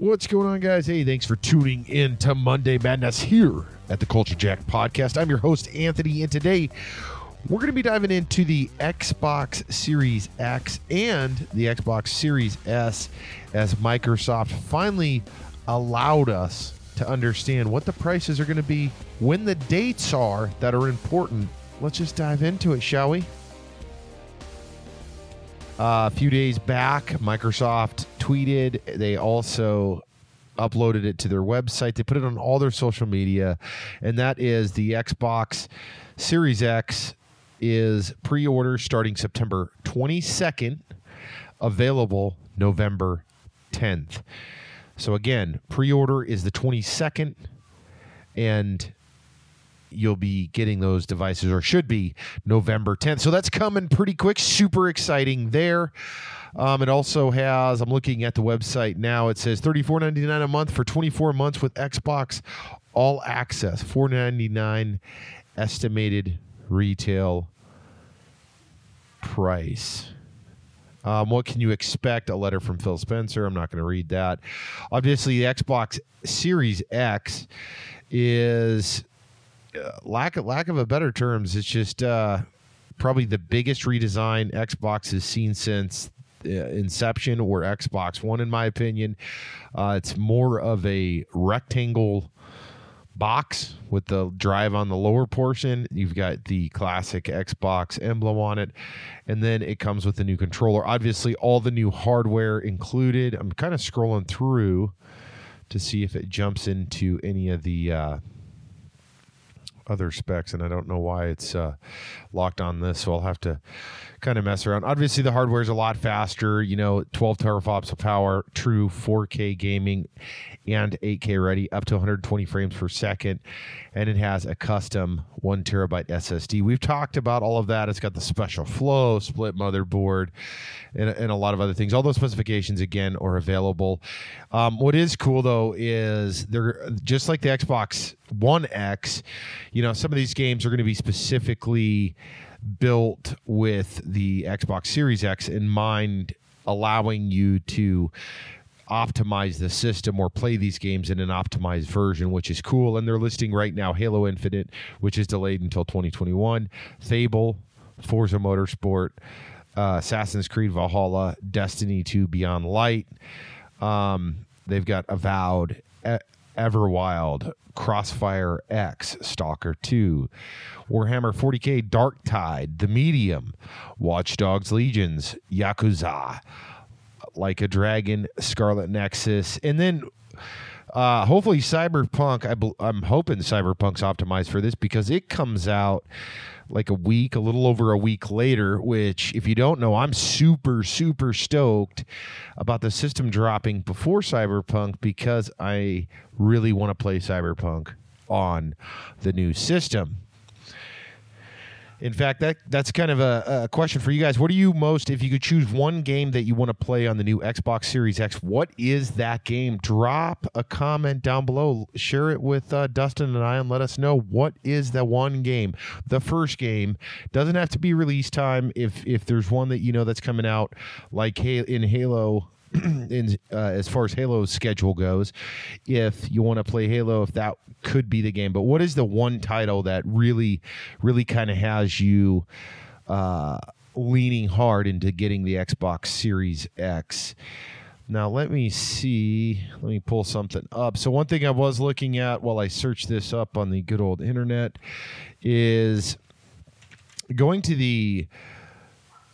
What's going on, guys? Hey, thanks for tuning in to Monday Madness here at the Culture Jack podcast. I'm your host, Anthony, and today we're going to be diving into the Xbox Series X and the Xbox Series S as Microsoft finally allowed us to understand what the prices are going to be, when the dates are that are important. Let's just dive into it, shall we? Uh, a few days back, Microsoft tweeted. They also uploaded it to their website. They put it on all their social media, and that is the Xbox Series X is pre-order starting September 22nd, available November 10th. So again, pre-order is the 22nd, and you'll be getting those devices or should be November 10th. So that's coming pretty quick. Super exciting there. Um, it also has, I'm looking at the website now, it says $34.99 a month for 24 months with Xbox All Access, $4.99 estimated retail price. Um, what can you expect? A letter from Phil Spencer. I'm not going to read that. Obviously, the Xbox Series X is uh, lack of lack of a better terms. It's just uh, probably the biggest redesign Xbox has seen since uh, inception or Xbox One, in my opinion. Uh, it's more of a rectangle box with the drive on the lower portion. You've got the classic Xbox emblem on it, and then it comes with a new controller. Obviously, all the new hardware included. I'm kind of scrolling through to see if it jumps into any of the uh, other specs, and I don't know why it's uh, locked on this, so I'll have to kind of mess around. Obviously, the hardware is a lot faster. You know, 12 teraflops of power, true 4K gaming, and 8K ready, up to 120 frames per second, and it has a custom one terabyte SSD. We've talked about all of that. It's got the special flow, split motherboard, and, and a lot of other things. All those specifications again are available. Um, what is cool though is they're just like the Xbox One X. You know, some of these games are going to be specifically built with the Xbox Series X in mind, allowing you to optimize the system or play these games in an optimized version, which is cool. And they're listing right now Halo Infinite, which is delayed until 2021, Fable, Forza Motorsport, uh, Assassin's Creed Valhalla, Destiny 2 Beyond Light. Um, they've got Avowed, e- Everwild, Crossfire X, Stalker 2, Warhammer 40k Dark Tide, The Medium, Watch Dogs Legions, Yakuza, Like a Dragon, Scarlet Nexus, and then uh, hopefully Cyberpunk. I I'm hoping Cyberpunk's optimized for this because it comes out like a week, a little over a week later. Which, if you don't know, I'm super super stoked about the system dropping before Cyberpunk because I really want to play Cyberpunk on the new system. In fact, that that's kind of a, a question for you guys. What are you most, if you could choose one game that you want to play on the new Xbox Series X, what is that game? Drop a comment down below. Share it with uh, Dustin and I, and let us know what is the one game. The first game doesn't have to be release time. If if there's one that you know that's coming out, like in Halo in uh, as far as Halo's schedule goes, if you want to play Halo, if that could be the game. But what is the one title that really, really kind of has you uh, leaning hard into getting the Xbox Series X? Now let me see. Let me pull something up. So one thing I was looking at while I searched this up on the good old internet is going to the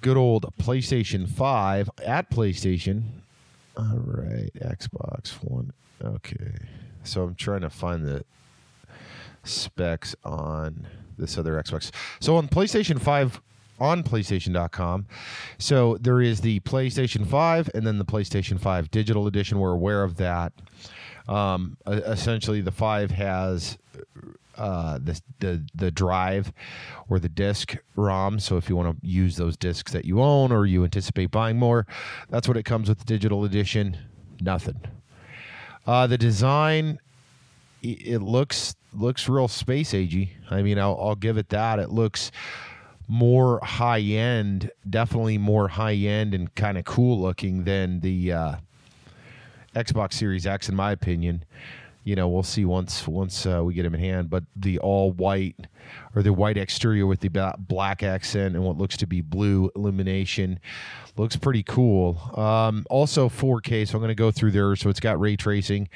good old PlayStation 5 at PlayStation. All right, Xbox One. Okay. So I'm trying to find the specs on this other Xbox. So on PlayStation 5 on PlayStation.com. So there is the PlayStation 5 and then the PlayStation 5 Digital Edition. We're aware of that. Um, essentially, the 5 has uh, the, the the drive or the disc ROM. So if you want to use those discs that you own or you anticipate buying more, that's what it comes with the digital edition. Nothing. Uh, the design, it looks looks real space agey. I mean, I'll, I'll give it that. It looks more high end, definitely more high end and kind of cool looking than the uh, Xbox Series X, in my opinion. You know, we'll see once once uh, we get them in hand. But the all white or the white exterior with the black accent and what looks to be blue illumination looks pretty cool. Um, also 4K, so I'm going to go through there. So it's got ray tracing,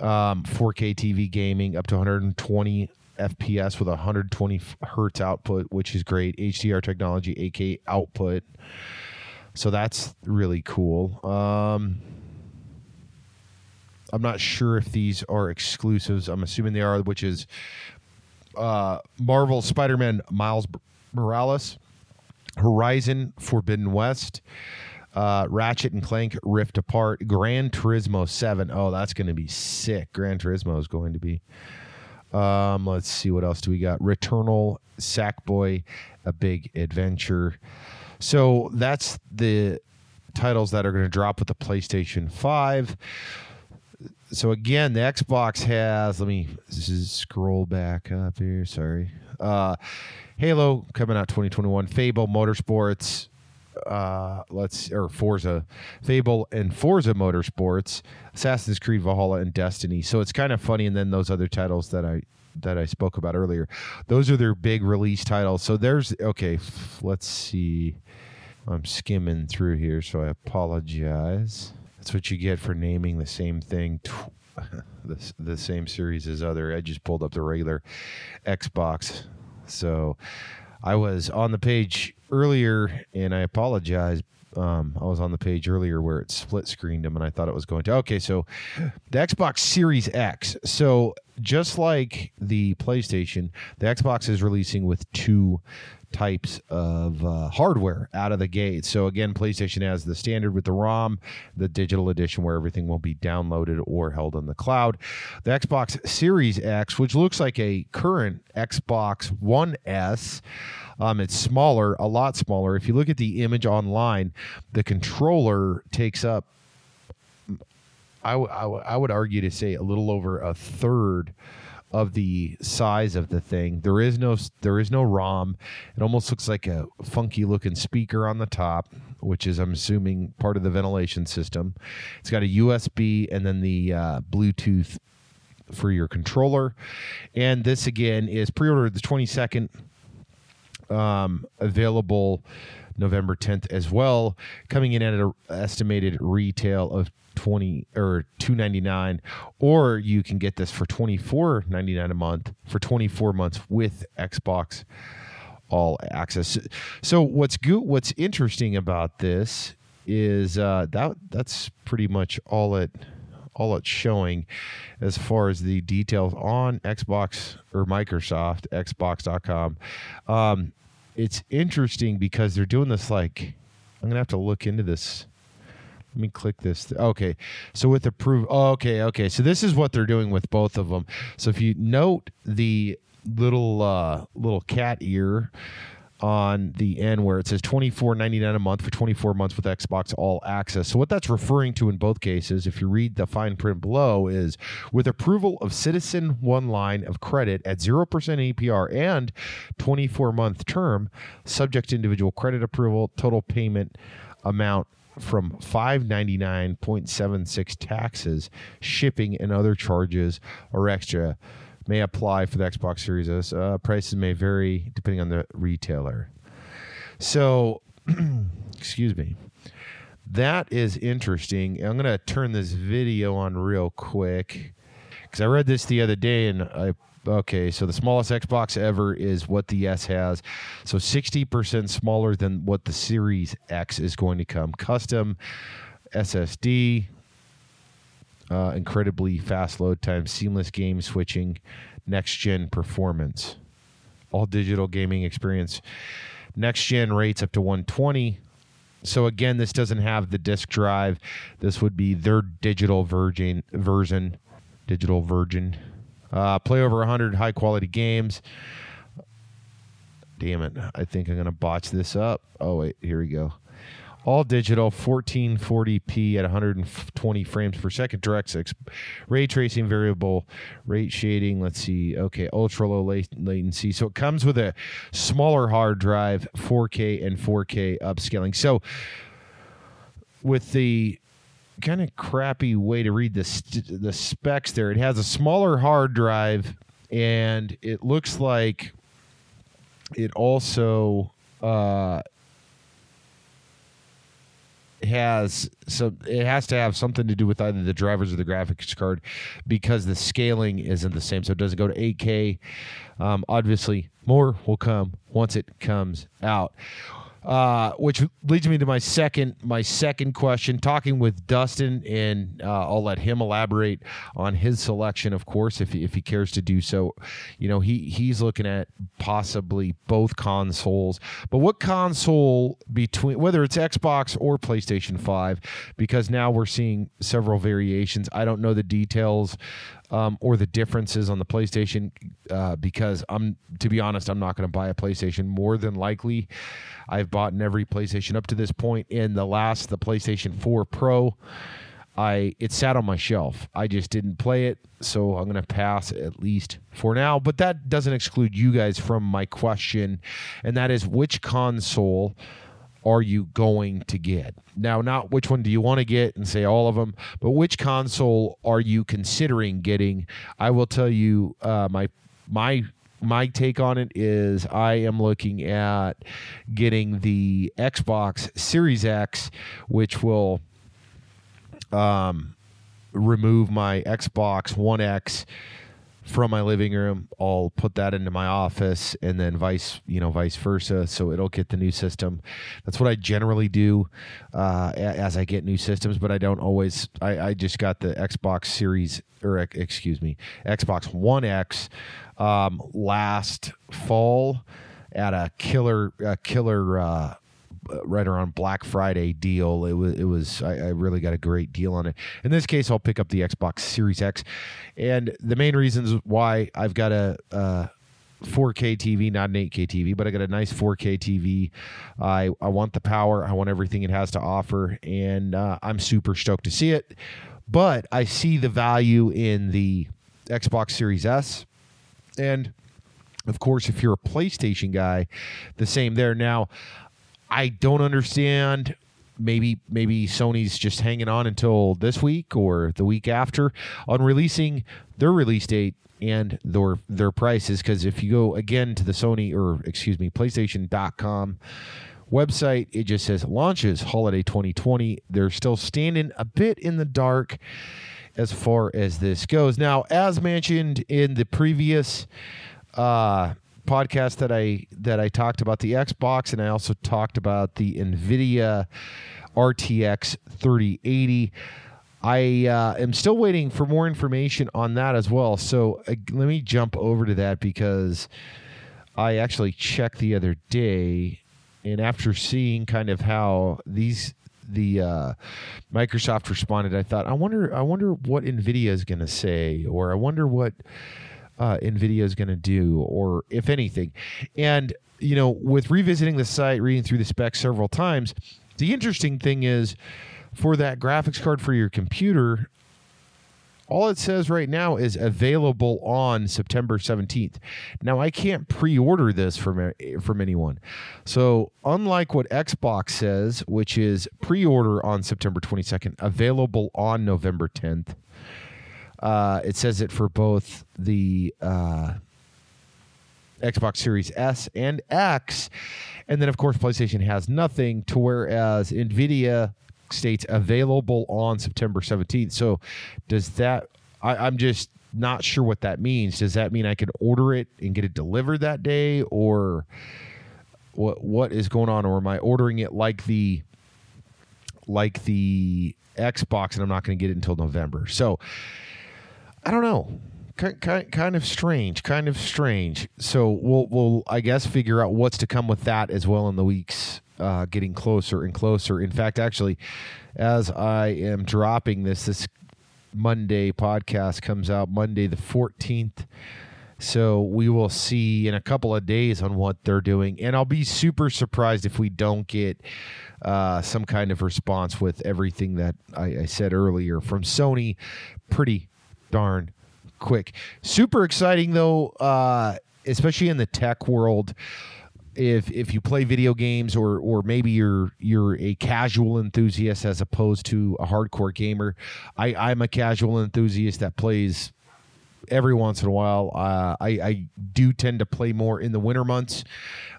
um, 4K TV gaming up to 120 FPS with 120 hertz output, which is great. HDR technology, 8K output. So that's really cool. Um, I'm not sure if these are exclusives. I'm assuming they are, which is uh, Marvel Spider Man Miles Morales, Horizon Forbidden West, uh, Ratchet and Clank Rift Apart, Gran Turismo 7. Oh, that's going to be sick. Gran Turismo is going to be. Um, let's see what else do we got. Returnal, Sackboy, A Big Adventure. So that's the titles that are going to drop with the PlayStation 5 so again, the Xbox has. Let me scroll back up here. Sorry. Uh, Halo coming out 2021. Fable Motorsports. Uh, let's or Forza, Fable and Forza Motorsports, Assassin's Creed Valhalla and Destiny. So it's kind of funny. And then those other titles that I that I spoke about earlier, those are their big release titles. So there's okay. Let's see. I'm skimming through here, so I apologize. That's what you get for naming the same thing, the, the same series as other. I just pulled up the regular Xbox. So I was on the page earlier, and I apologize. Um, I was on the page earlier where it split screened them, and I thought it was going to. Okay, so the Xbox Series X. So just like the PlayStation, the Xbox is releasing with two types of uh, hardware out of the gate. So again, PlayStation has the standard with the ROM, the digital edition where everything will be downloaded or held on the cloud. The Xbox Series X, which looks like a current Xbox One S. Um, it's smaller, a lot smaller. If you look at the image online, the controller takes up. I, w- I, w- I would argue to say a little over a third of the size of the thing. There is no there is no ROM. It almost looks like a funky looking speaker on the top, which is I'm assuming part of the ventilation system. It's got a USB and then the uh, Bluetooth for your controller. And this again is pre-ordered the 22nd. Um, available November 10th as well, coming in at an estimated retail of 20 or 299 or you can get this for 24.99 a month for 24 months with Xbox all access. So what's good what's interesting about this is uh, that that's pretty much all it all it's showing as far as the details on Xbox or Microsoft Xbox.com. Um, it's interesting because they're doing this like I'm gonna have to look into this let me click this. Okay. So with approve. Oh, okay. Okay. So this is what they're doing with both of them. So if you note the little uh, little cat ear on the end where it says twenty four ninety nine a month for 24 months with Xbox All Access. So, what that's referring to in both cases, if you read the fine print below, is with approval of Citizen One line of credit at 0% APR and 24 month term, subject to individual credit approval, total payment amount from 599.76 taxes, shipping, and other charges or extra may apply for the Xbox Series S. Uh, prices may vary depending on the retailer. So, excuse me. That is interesting. I'm going to turn this video on real quick because I read this the other day and I Okay, so the smallest Xbox ever is what the S has. So 60% smaller than what the Series X is going to come. Custom SSD, uh, incredibly fast load time, seamless game switching, next gen performance, all digital gaming experience. Next gen rates up to 120. So again, this doesn't have the disk drive. This would be their digital virgin version, digital virgin uh, play over 100 high quality games. Damn it. I think I'm to botch this up. Oh, wait. Here we go. All digital, 1440p at 120 frames per second, DirectX, ray tracing, variable rate shading. Let's see. Okay, ultra low latency. So it comes with a smaller hard drive, 4K and 4K upscaling. So with the kind of crappy way to read the st- the specs there. It has a smaller hard drive, and it looks like it also uh, has so it has to have something to do with either the drivers or the graphics card because the scaling isn't the same. So it doesn't go to 8K. Um, obviously, more will come once it comes out. Uh, which leads me to my second my second question. Talking with Dustin, and uh, I'll let him elaborate on his selection, of course, if he, if he cares to do so. You know, he he's looking at possibly both consoles, but what console between whether it's Xbox or PlayStation Five, because now we're seeing several variations. I don't know the details um, or the differences on the PlayStation uh, because I'm to be honest, I'm not going to buy a PlayStation. More than likely, I've bought in every PlayStation up to this point. In the last, the PlayStation 4 Pro, I it sat on my shelf. I just didn't play it, so I'm going to pass at least for now. But that doesn't exclude you guys from my question, and that is which console are you going to get? Now, not which one do you want to get and say all of them, but which console are you considering getting? I will tell you uh, my my my take on it is I am looking at getting the Xbox Series X, which will um, remove my Xbox One X from my living room. I'll put that into my office, and then vice you know vice versa. So it'll get the new system. That's what I generally do uh, as I get new systems, but I don't always. I, I just got the Xbox Series or excuse me, Xbox One X um, last fall at a killer a killer uh, right around Black Friday deal. It was it was I, I, really got a great deal on it. In this case, I'll pick up the Xbox Series X, and the main reasons why I've got a. 4K TV, not an 8K TV, but I got a nice 4K TV. I I want the power. I want everything it has to offer, and uh, I'm super stoked to see it. But I see the value in the Xbox Series S, and of course, if you're a PlayStation guy, the same there. Now, I don't understand. Maybe maybe Sony's just hanging on until this week or the week after on releasing their release date and their their prices. Because if you go again to the Sony or excuse me PlayStation.com website, it just says launches holiday 2020. They're still standing a bit in the dark as far as this goes. Now, as mentioned in the previous uh, podcast that I that I talked about the Xbox, and I also talked about the Nvidia RTX 3080. I uh, am still waiting for more information on that as well. So uh, let me jump over to that because I actually checked the other day, and after seeing kind of how these the uh, Microsoft responded, I thought, I wonder, I wonder what Nvidia is going to say, or I wonder what uh, NVIDIA is going to do, or if anything. And, you know, with revisiting the site, reading through the specs several times, the interesting thing is for that graphics card for your computer, all it says right now is available on September 17th. Now I can't pre-order this from from anyone. So unlike what Xbox says, which is pre-order on September 22nd, available on November 10th, uh, it says it for both the uh, Xbox Series S and X. And then, of course, PlayStation has nothing, to whereas NVIDIA states available on September 17th. So, does that, I, I'm just not sure what that means. Does that mean I can order it and get it delivered that day? Or what what is going on? Or am I ordering it like the like the Xbox and I'm not going to get it until November? So, I don't know. Kind, kind of strange, kind of strange. So we'll we'll I guess figure out what's to come with that as well in the weeks uh, getting closer and closer. In fact, actually, as I am dropping this, this Monday podcast comes out Monday the fourteenth. So we will see in a couple of days on what they're doing, and I'll be super surprised if we don't get uh, some kind of response with everything that I, I said earlier from Sony. Pretty darn quick. Super exciting though, uh, especially in the tech world. if if you play video games or or maybe you're you're a casual enthusiast as opposed to a hardcore gamer i i'm a casual enthusiast that plays every once in a while uh, i i do tend to play more in the winter months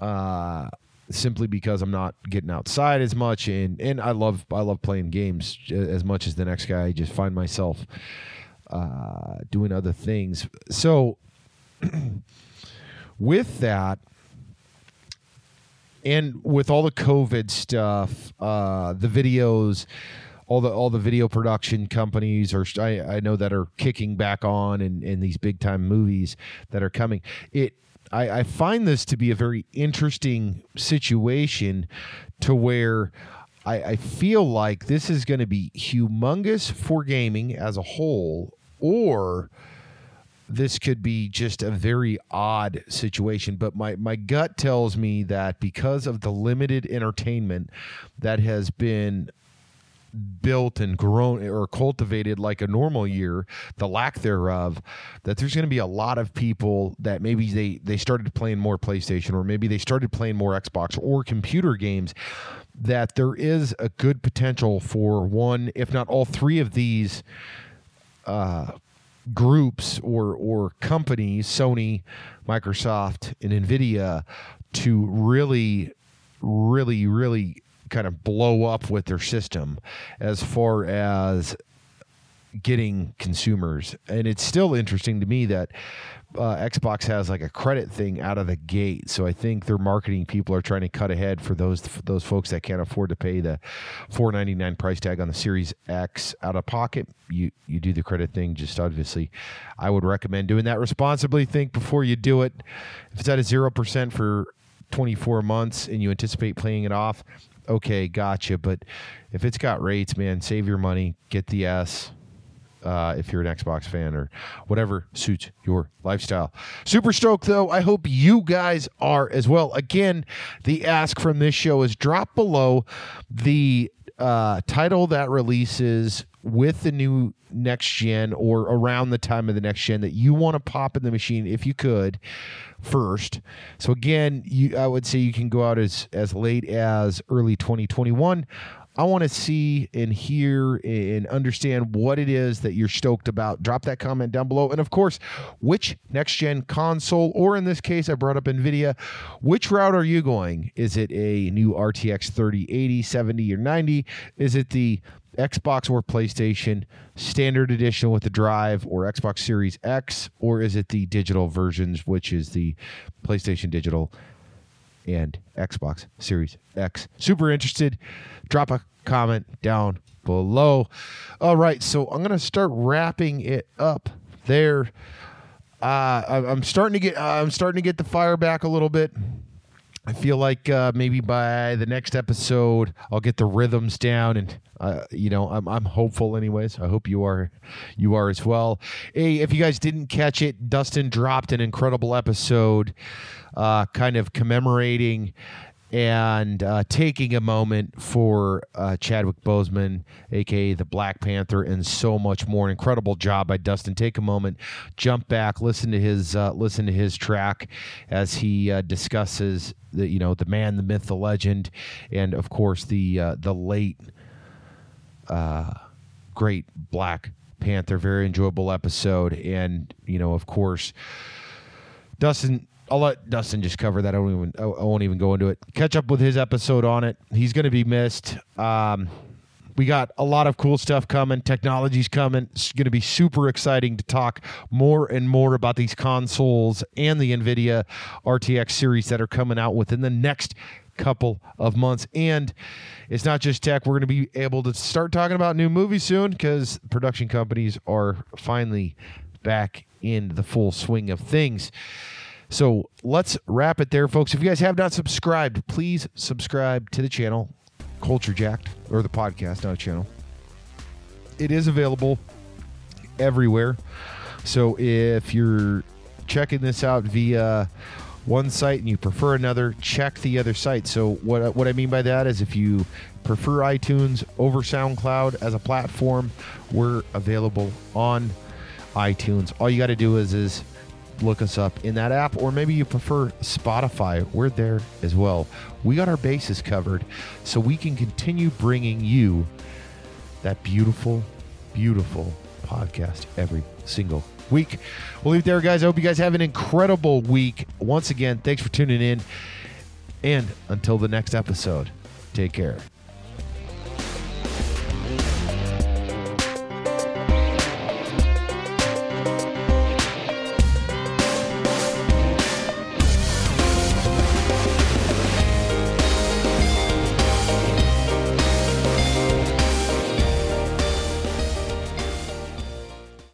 uh simply because i'm not getting outside as much and and i love i love playing games as much as the next guy i just find myself uh doing other things so with that and with all the COVID stuff, uh, the videos, all the all the video production companies are I, I know that are kicking back on and in, in these big time movies that are coming. It I, I find this to be a very interesting situation to where I, I feel like this is going to be humongous for gaming as a whole, or this could be just a very odd situation. But my, my gut tells me that because of the limited entertainment that has been built and grown or cultivated like a normal year, the lack thereof, that there's going to be a lot of people that maybe they they started playing more PlayStation or maybe they started playing more Xbox or computer games that there is a good potential for one if not all three of these uh groups or or companies, Sony, Microsoft, and Nvidia, to really, really, really kind of blow up with their system as far as getting consumers. And it's still interesting to me that uh, Xbox has like a credit thing out of the gate. So I think their marketing people are trying to cut ahead for those for those folks that can't afford to pay the 499 price tag on the Series X out of pocket. You you do the credit thing. Just obviously, I would recommend doing that responsibly. Think before you do it. If it's at a zero percent for 24 months and you anticipate paying it off, okay, gotcha. But if it's got rates, man, save your money, get the S uh, if you're an Xbox fan or whatever suits your lifestyle. Super stoked though. I hope you guys are as well. Again, the ask from this show is drop below the uh, title that releases with the new next gen or around the time of the next gen that you want to pop in the machine if you could first. So again, you I would say you can go out as as late as early 2021 I want to see and hear and understand what it is that you're stoked about. Drop that comment down below. And of course, which next gen console, or in this case, I brought up NVIDIA, which route are you going? Is it a new RTX 3080, 70, or 90? Is it the Xbox or PlayStation standard edition with the drive or Xbox Series X, or is it the digital versions, which is the PlayStation Digital and Xbox Series X. Super interested? Drop a comment down below. All right, so I'm gonna start wrapping it up there. Uh, I'm starting to get I'm starting to get the fire back a little bit. I feel like uh, maybe by the next episode I'll get the rhythms down, and uh, you know I'm I'm hopeful. Anyways, I hope you are you are as well. Hey, if you guys didn't catch it, Dustin dropped an incredible episode, uh, kind of commemorating and uh, taking a moment for uh, Chadwick Boseman, aka the Black Panther, and so much more. Incredible job by Dustin. Take a moment, jump back, listen to his uh, listen to his track as he uh, discusses the you know the man, the myth, the legend, and of course the uh, the late uh, great Black Panther. Very enjoyable episode, and you know of course Dustin I'll let Dustin just cover that. I don't even. I won't even go into it. Catch up with his episode on it. He's going to be missed. Um, we got a lot of cool stuff coming. Technology's coming. It's going to be super exciting to talk more and more about these consoles and the NVIDIA RTX series that are coming out within the next couple of months. And it's not just tech. We're going to be able to start talking about new movies soon because production companies are finally back in the full swing of things. So let's wrap it there, folks. If you guys have not subscribed, please subscribe to the channel, Culture Jacked, or the podcast, not a channel. It is available everywhere. So if you're checking this out via one site and you prefer another, check the other site. So what what I mean by that is if you prefer iTunes over SoundCloud as a platform, we're available on iTunes. All you got to do is is look us up in that app, or maybe you prefer Spotify. We're there as well. We got our bases covered so we can continue bringing you that beautiful, beautiful podcast every single week. We'll leave it there, guys. I hope you guys have an incredible week. Once again, thanks for tuning in. And until the next episode, take care.